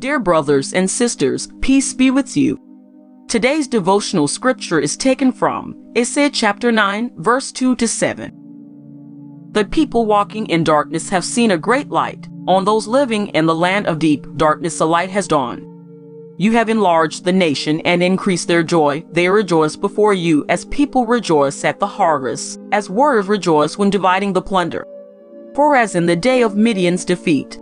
Dear brothers and sisters, peace be with you. Today's devotional scripture is taken from Isaiah chapter 9, verse 2 to 7. The people walking in darkness have seen a great light. On those living in the land of deep darkness, a light has dawned. You have enlarged the nation and increased their joy. They rejoice before you as people rejoice at the harvest, as warriors rejoice when dividing the plunder. For as in the day of Midian's defeat,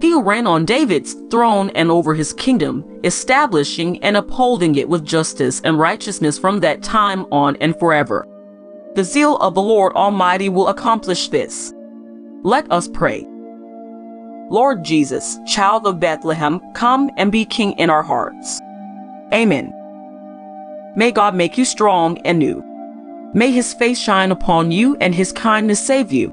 He reign on David's throne and over his kingdom, establishing and upholding it with justice and righteousness from that time on and forever. The zeal of the Lord Almighty will accomplish this. Let us pray. Lord Jesus, child of Bethlehem, come and be king in our hearts. Amen. May God make you strong and new. May his face shine upon you and his kindness save you.